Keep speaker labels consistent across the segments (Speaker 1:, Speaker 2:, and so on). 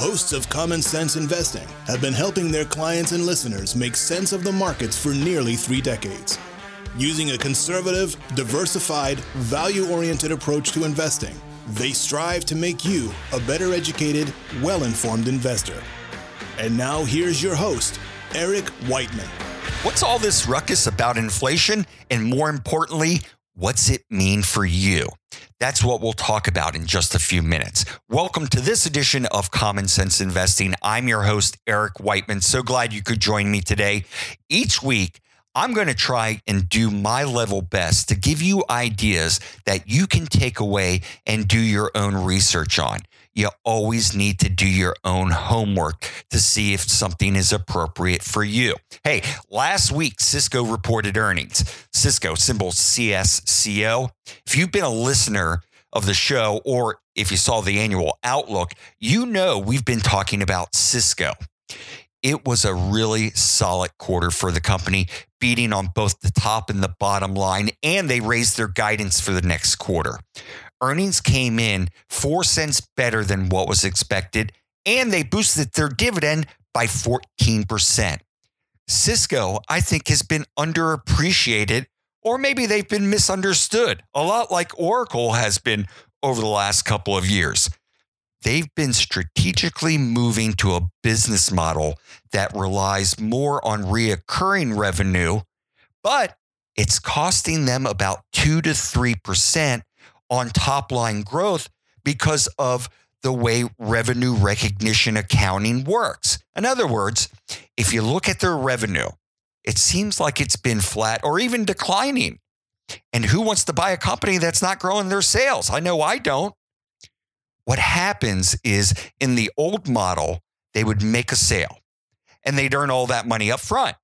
Speaker 1: hosts of Common Sense Investing have been helping their clients and listeners make sense of the markets for nearly three decades. Using a conservative, diversified, value oriented approach to investing, they strive to make you a better educated, well informed investor. And now here's your host, Eric Whiteman.
Speaker 2: What's all this ruckus about inflation? And more importantly, what's it mean for you? That's what we'll talk about in just a few minutes. Welcome to this edition of Common Sense Investing. I'm your host, Eric Whiteman. So glad you could join me today. Each week, I'm going to try and do my level best to give you ideas that you can take away and do your own research on. You always need to do your own homework to see if something is appropriate for you. Hey, last week, Cisco reported earnings. Cisco, symbol CSCO. If you've been a listener of the show or if you saw the annual outlook, you know we've been talking about Cisco it was a really solid quarter for the company, beating on both the top and the bottom line, and they raised their guidance for the next quarter. Earnings came in 4 cents better than what was expected, and they boosted their dividend by 14%. Cisco, I think, has been underappreciated, or maybe they've been misunderstood, a lot like Oracle has been over the last couple of years they've been strategically moving to a business model that relies more on reoccurring revenue, but it's costing them about 2 to 3% on top line growth because of the way revenue recognition accounting works. In other words, if you look at their revenue, it seems like it's been flat or even declining. And who wants to buy a company that's not growing their sales? I know I don't. What happens is in the old model, they would make a sale and they'd earn all that money up front.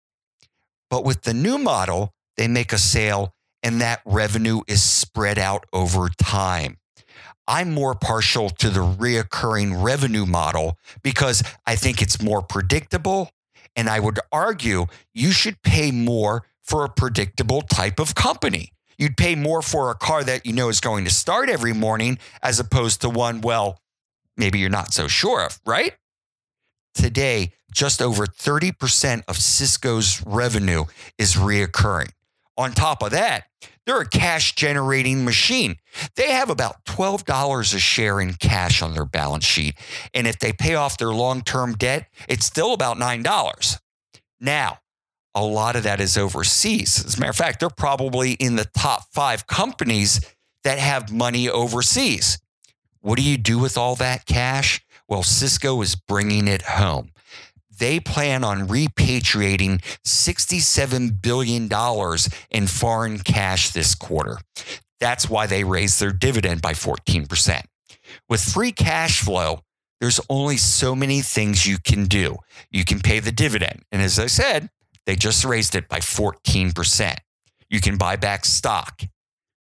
Speaker 2: But with the new model, they make a sale and that revenue is spread out over time. I'm more partial to the reoccurring revenue model because I think it's more predictable. And I would argue you should pay more for a predictable type of company. You'd pay more for a car that you know is going to start every morning as opposed to one, well, maybe you're not so sure of, right? Today, just over 30% of Cisco's revenue is reoccurring. On top of that, they're a cash generating machine. They have about $12 a share in cash on their balance sheet. And if they pay off their long term debt, it's still about $9. Now, a lot of that is overseas. As a matter of fact, they're probably in the top five companies that have money overseas. What do you do with all that cash? Well, Cisco is bringing it home. They plan on repatriating $67 billion in foreign cash this quarter. That's why they raised their dividend by 14%. With free cash flow, there's only so many things you can do. You can pay the dividend. And as I said, they just raised it by 14%. You can buy back stock.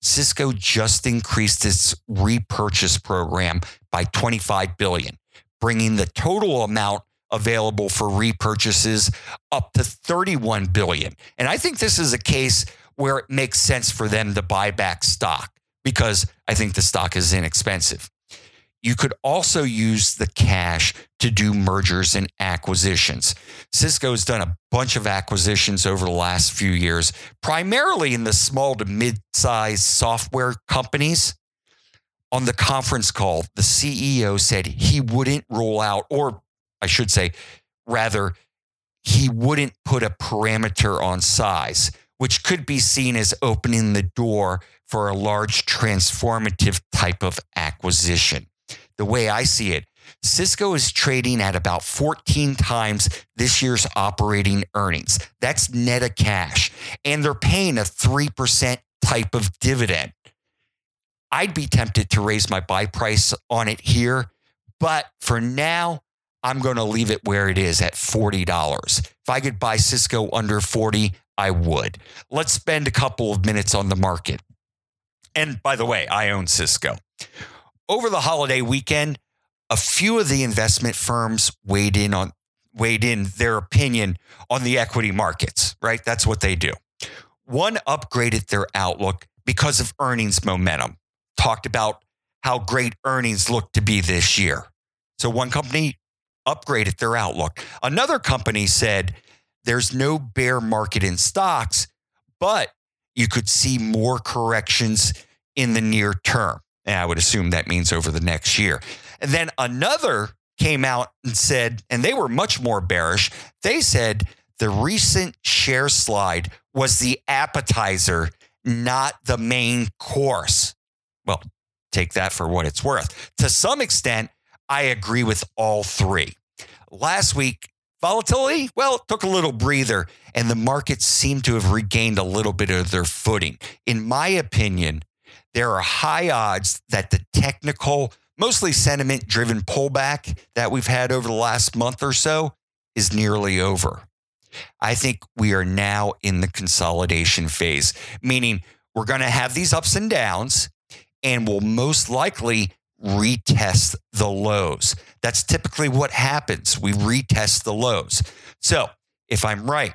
Speaker 2: Cisco just increased its repurchase program by 25 billion, bringing the total amount available for repurchases up to 31 billion. And I think this is a case where it makes sense for them to buy back stock because I think the stock is inexpensive. You could also use the cash to do mergers and acquisitions. Cisco's done a bunch of acquisitions over the last few years, primarily in the small to mid sized software companies. On the conference call, the CEO said he wouldn't roll out, or I should say, rather, he wouldn't put a parameter on size, which could be seen as opening the door for a large transformative type of acquisition the way I see it, Cisco is trading at about 14 times this year's operating earnings. That's net of cash. And they're paying a 3% type of dividend. I'd be tempted to raise my buy price on it here, but for now, I'm going to leave it where it is at $40. If I could buy Cisco under 40, I would. Let's spend a couple of minutes on the market. And by the way, I own Cisco over the holiday weekend, a few of the investment firms weighed in on weighed in their opinion on the equity markets, right? That's what they do. One upgraded their outlook because of earnings momentum. Talked about how great earnings look to be this year. So one company upgraded their outlook. Another company said there's no bear market in stocks, but you could see more corrections in the near term. And I would assume that means over the next year. And then another came out and said, and they were much more bearish. They said the recent share slide was the appetizer, not the main course. Well, take that for what it's worth. To some extent, I agree with all three. Last week, volatility, well, took a little breather and the markets seem to have regained a little bit of their footing. In my opinion, there are high odds that the technical, mostly sentiment driven pullback that we've had over the last month or so is nearly over. I think we are now in the consolidation phase, meaning we're going to have these ups and downs and will most likely retest the lows. That's typically what happens. We retest the lows. So if I'm right,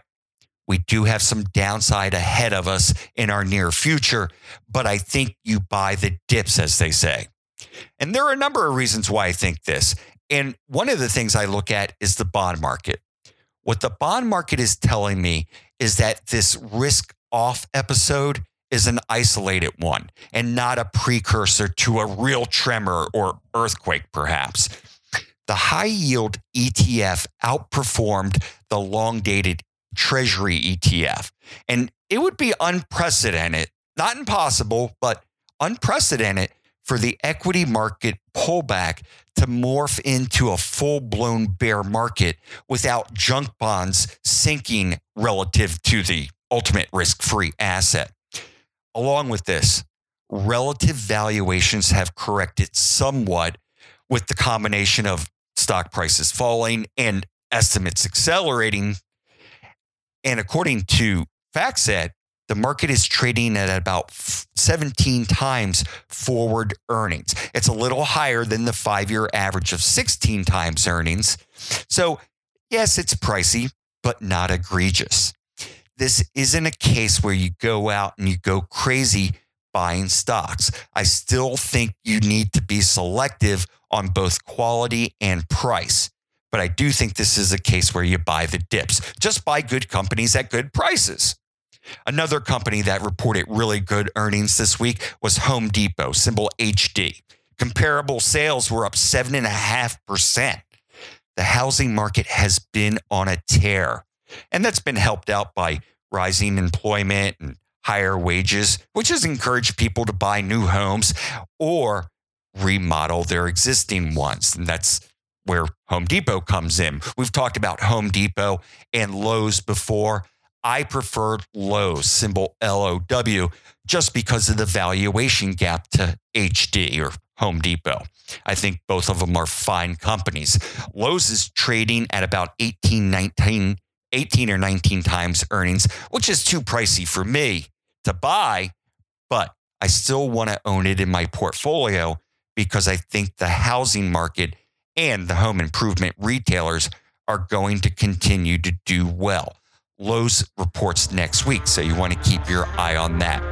Speaker 2: we do have some downside ahead of us in our near future, but I think you buy the dips, as they say. And there are a number of reasons why I think this. And one of the things I look at is the bond market. What the bond market is telling me is that this risk off episode is an isolated one and not a precursor to a real tremor or earthquake, perhaps. The high yield ETF outperformed the long dated Treasury ETF. And it would be unprecedented, not impossible, but unprecedented for the equity market pullback to morph into a full blown bear market without junk bonds sinking relative to the ultimate risk free asset. Along with this, relative valuations have corrected somewhat with the combination of stock prices falling and estimates accelerating. And according to FactSet, the market is trading at about 17 times forward earnings. It's a little higher than the five year average of 16 times earnings. So, yes, it's pricey, but not egregious this isn't a case where you go out and you go crazy buying stocks. I still think you need to be selective on both quality and price. But I do think this is a case where you buy the dips. Just buy good companies at good prices. Another company that reported really good earnings this week was Home Depot, symbol HD. Comparable sales were up 7.5%. The housing market has been on a tear. And that's been helped out by rising employment and higher wages, which has encouraged people to buy new homes or remodel their existing ones. And that's where Home Depot comes in. We've talked about Home Depot and Lowe's before. I prefer Lowe's, symbol L O W, just because of the valuation gap to HD or Home Depot. I think both of them are fine companies. Lowe's is trading at about 18, 19 18 or 19 times earnings, which is too pricey for me to buy, but I still want to own it in my portfolio because I think the housing market and the home improvement retailers are going to continue to do well. Lowe's reports next week, so you want to keep your eye on that.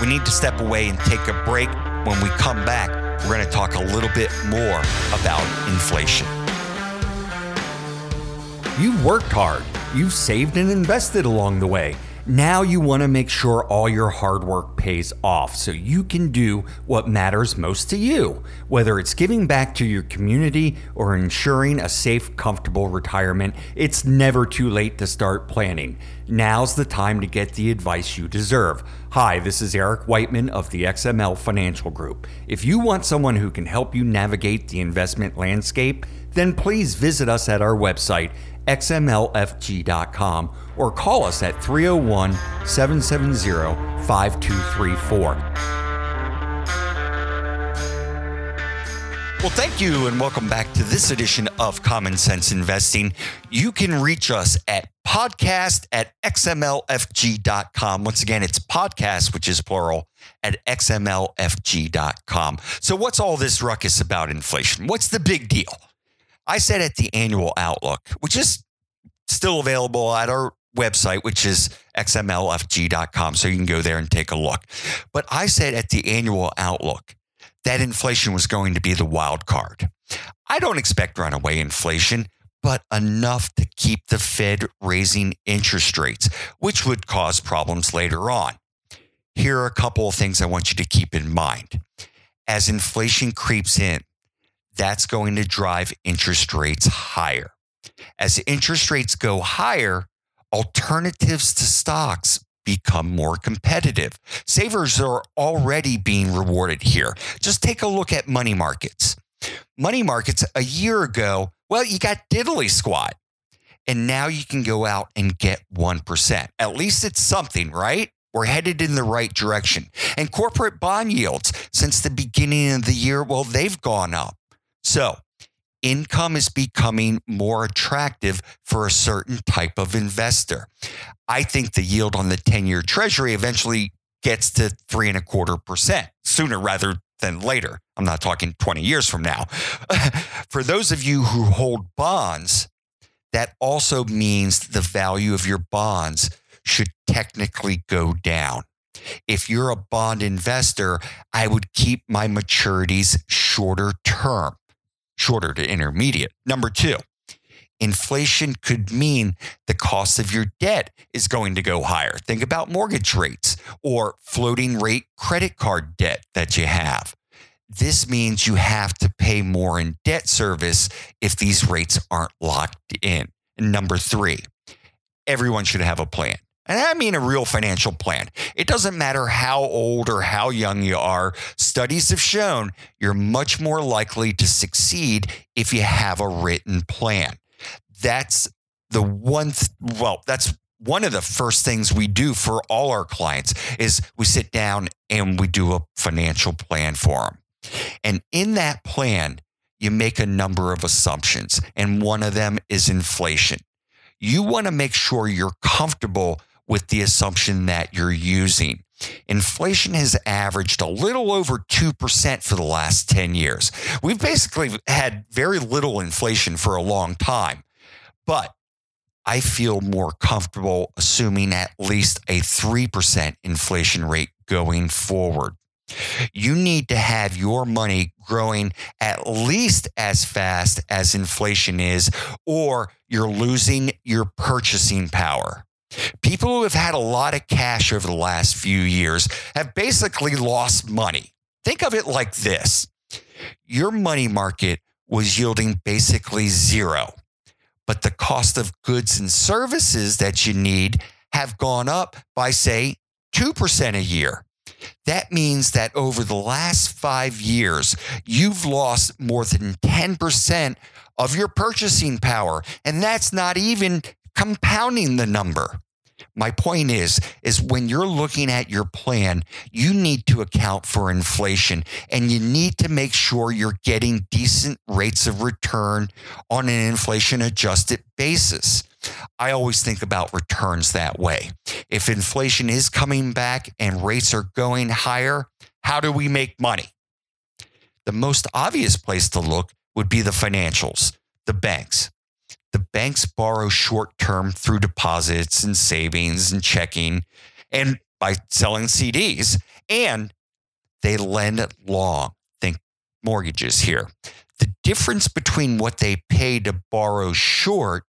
Speaker 2: We need to step away and take a break. When we come back, we're going to talk a little bit more about inflation.
Speaker 3: You've worked hard, you've saved and invested along the way. Now you want to make sure all your hard work pays off so you can do what matters most to you, whether it's giving back to your community or ensuring a safe, comfortable retirement. It's never too late to start planning. Now's the time to get the advice you deserve. Hi, this is Eric Whiteman of the XML Financial Group. If you want someone who can help you navigate the investment landscape, then please visit us at our website xmlfg.com or call us at 301 770 5234.
Speaker 2: Well, thank you, and welcome back to this edition of Common Sense Investing. You can reach us at podcast at xmlfg.com. Once again, it's podcast, which is plural, at xmlfg.com. So, what's all this ruckus about inflation? What's the big deal? I said at the annual outlook, which is still available at our website, which is xmlfg.com. So you can go there and take a look. But I said at the annual outlook that inflation was going to be the wild card. I don't expect runaway inflation, but enough to keep the Fed raising interest rates, which would cause problems later on. Here are a couple of things I want you to keep in mind. As inflation creeps in, that's going to drive interest rates higher. As interest rates go higher, alternatives to stocks become more competitive. Savers are already being rewarded here. Just take a look at money markets. Money markets a year ago, well, you got diddly squat. And now you can go out and get 1%. At least it's something, right? We're headed in the right direction. And corporate bond yields since the beginning of the year, well, they've gone up. So income is becoming more attractive for a certain type of investor. I think the yield on the 10 year treasury eventually gets to three and a quarter percent sooner rather than later. I'm not talking 20 years from now. for those of you who hold bonds, that also means the value of your bonds should technically go down. If you're a bond investor, I would keep my maturities shorter term shorter to intermediate. Number two, inflation could mean the cost of your debt is going to go higher. Think about mortgage rates or floating rate credit card debt that you have. This means you have to pay more in debt service if these rates aren't locked in. Number three, everyone should have a plan. And I mean a real financial plan. It doesn't matter how old or how young you are. Studies have shown you're much more likely to succeed if you have a written plan. That's the one, th- well, that's one of the first things we do for all our clients is we sit down and we do a financial plan for them. And in that plan, you make a number of assumptions, and one of them is inflation. You want to make sure you're comfortable with the assumption that you're using. Inflation has averaged a little over 2% for the last 10 years. We've basically had very little inflation for a long time, but I feel more comfortable assuming at least a 3% inflation rate going forward. You need to have your money growing at least as fast as inflation is, or you're losing your purchasing power. People who have had a lot of cash over the last few years have basically lost money. Think of it like this your money market was yielding basically zero, but the cost of goods and services that you need have gone up by, say, 2% a year. That means that over the last five years, you've lost more than 10% of your purchasing power. And that's not even compounding the number. My point is is when you're looking at your plan, you need to account for inflation and you need to make sure you're getting decent rates of return on an inflation adjusted basis. I always think about returns that way. If inflation is coming back and rates are going higher, how do we make money? The most obvious place to look would be the financials, the banks the banks borrow short term through deposits and savings and checking and by selling CDs, and they lend long. Think mortgages here. The difference between what they pay to borrow short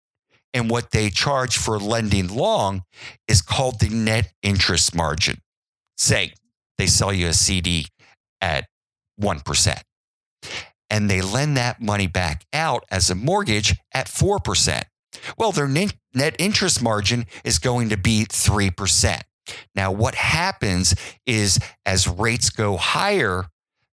Speaker 2: and what they charge for lending long is called the net interest margin. Say they sell you a CD at 1% and they lend that money back out as a mortgage at 4%. Well, their net interest margin is going to be 3%. Now, what happens is as rates go higher,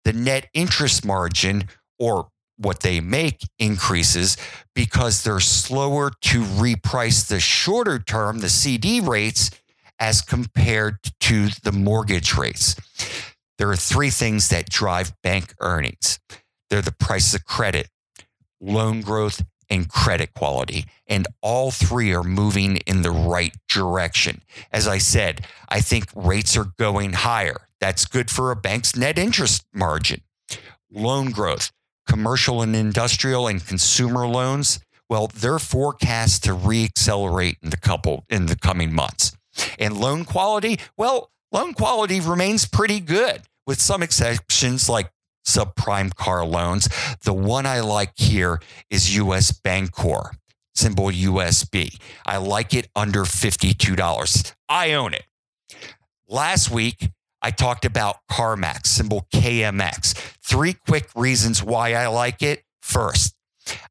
Speaker 2: the net interest margin or what they make increases because they're slower to reprice the shorter term, the CD rates, as compared to the mortgage rates. There are three things that drive bank earnings they're the price of credit, loan growth, and credit quality. And all three are moving in the right direction. As I said, I think rates are going higher. That's good for a bank's net interest margin. Loan growth, commercial and industrial and consumer loans, well, they're forecast to reaccelerate in the couple in the coming months. And loan quality, well, loan quality remains pretty good with some exceptions like subprime car loans. The one I like here is US Bancorp, symbol USB. I like it under $52. I own it. Last week, I talked about CarMax, symbol KMX. Three quick reasons why I like it. First,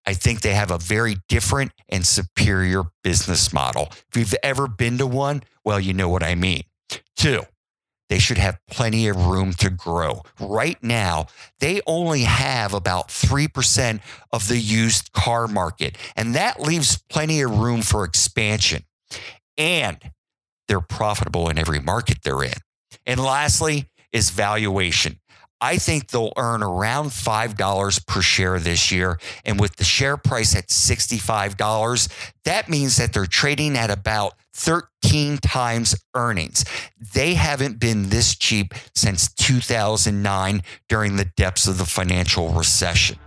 Speaker 2: I think they have a very different and superior business model. If you've ever been to one, well, you know what I mean. Two, they should have plenty of room to grow. Right now, they only have about 3% of the used car market, and that leaves plenty of room for expansion. And they're profitable in every market they're in. And lastly, is valuation. I think they'll earn around $5 per share this year. And with the share price at $65, that means that they're trading at about 13 times earnings. They haven't been this cheap since 2009 during the depths of the financial recession.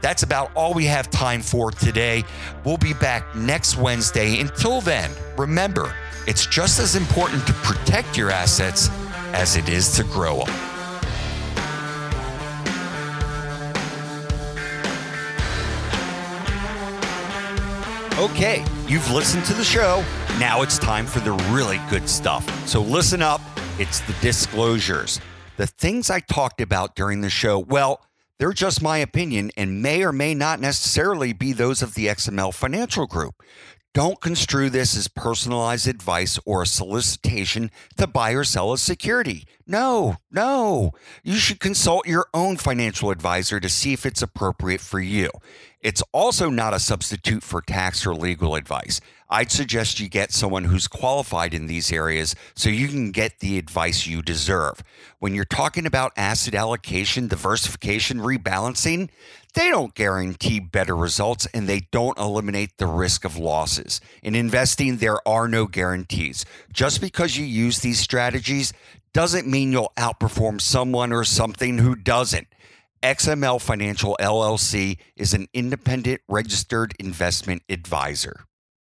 Speaker 2: That's about all we have time for today. We'll be back next Wednesday. Until then, remember, it's just as important to protect your assets as it is to grow them. Okay, you've listened to the show. Now it's time for the really good stuff. So listen up. It's the disclosures. The things I talked about during the show, well, they're just my opinion and may or may not necessarily be those of the XML Financial Group. Don't construe this as personalized advice or a solicitation to buy or sell a security. No, no. You should consult your own financial advisor to see if it's appropriate for you. It's also not a substitute for tax or legal advice. I'd suggest you get someone who's qualified in these areas so you can get the advice you deserve. When you're talking about asset allocation, diversification, rebalancing, they don't guarantee better results and they don't eliminate the risk of losses. In investing, there are no guarantees. Just because you use these strategies doesn't mean you'll outperform someone or something who doesn't. XML Financial LLC is an independent registered investment advisor.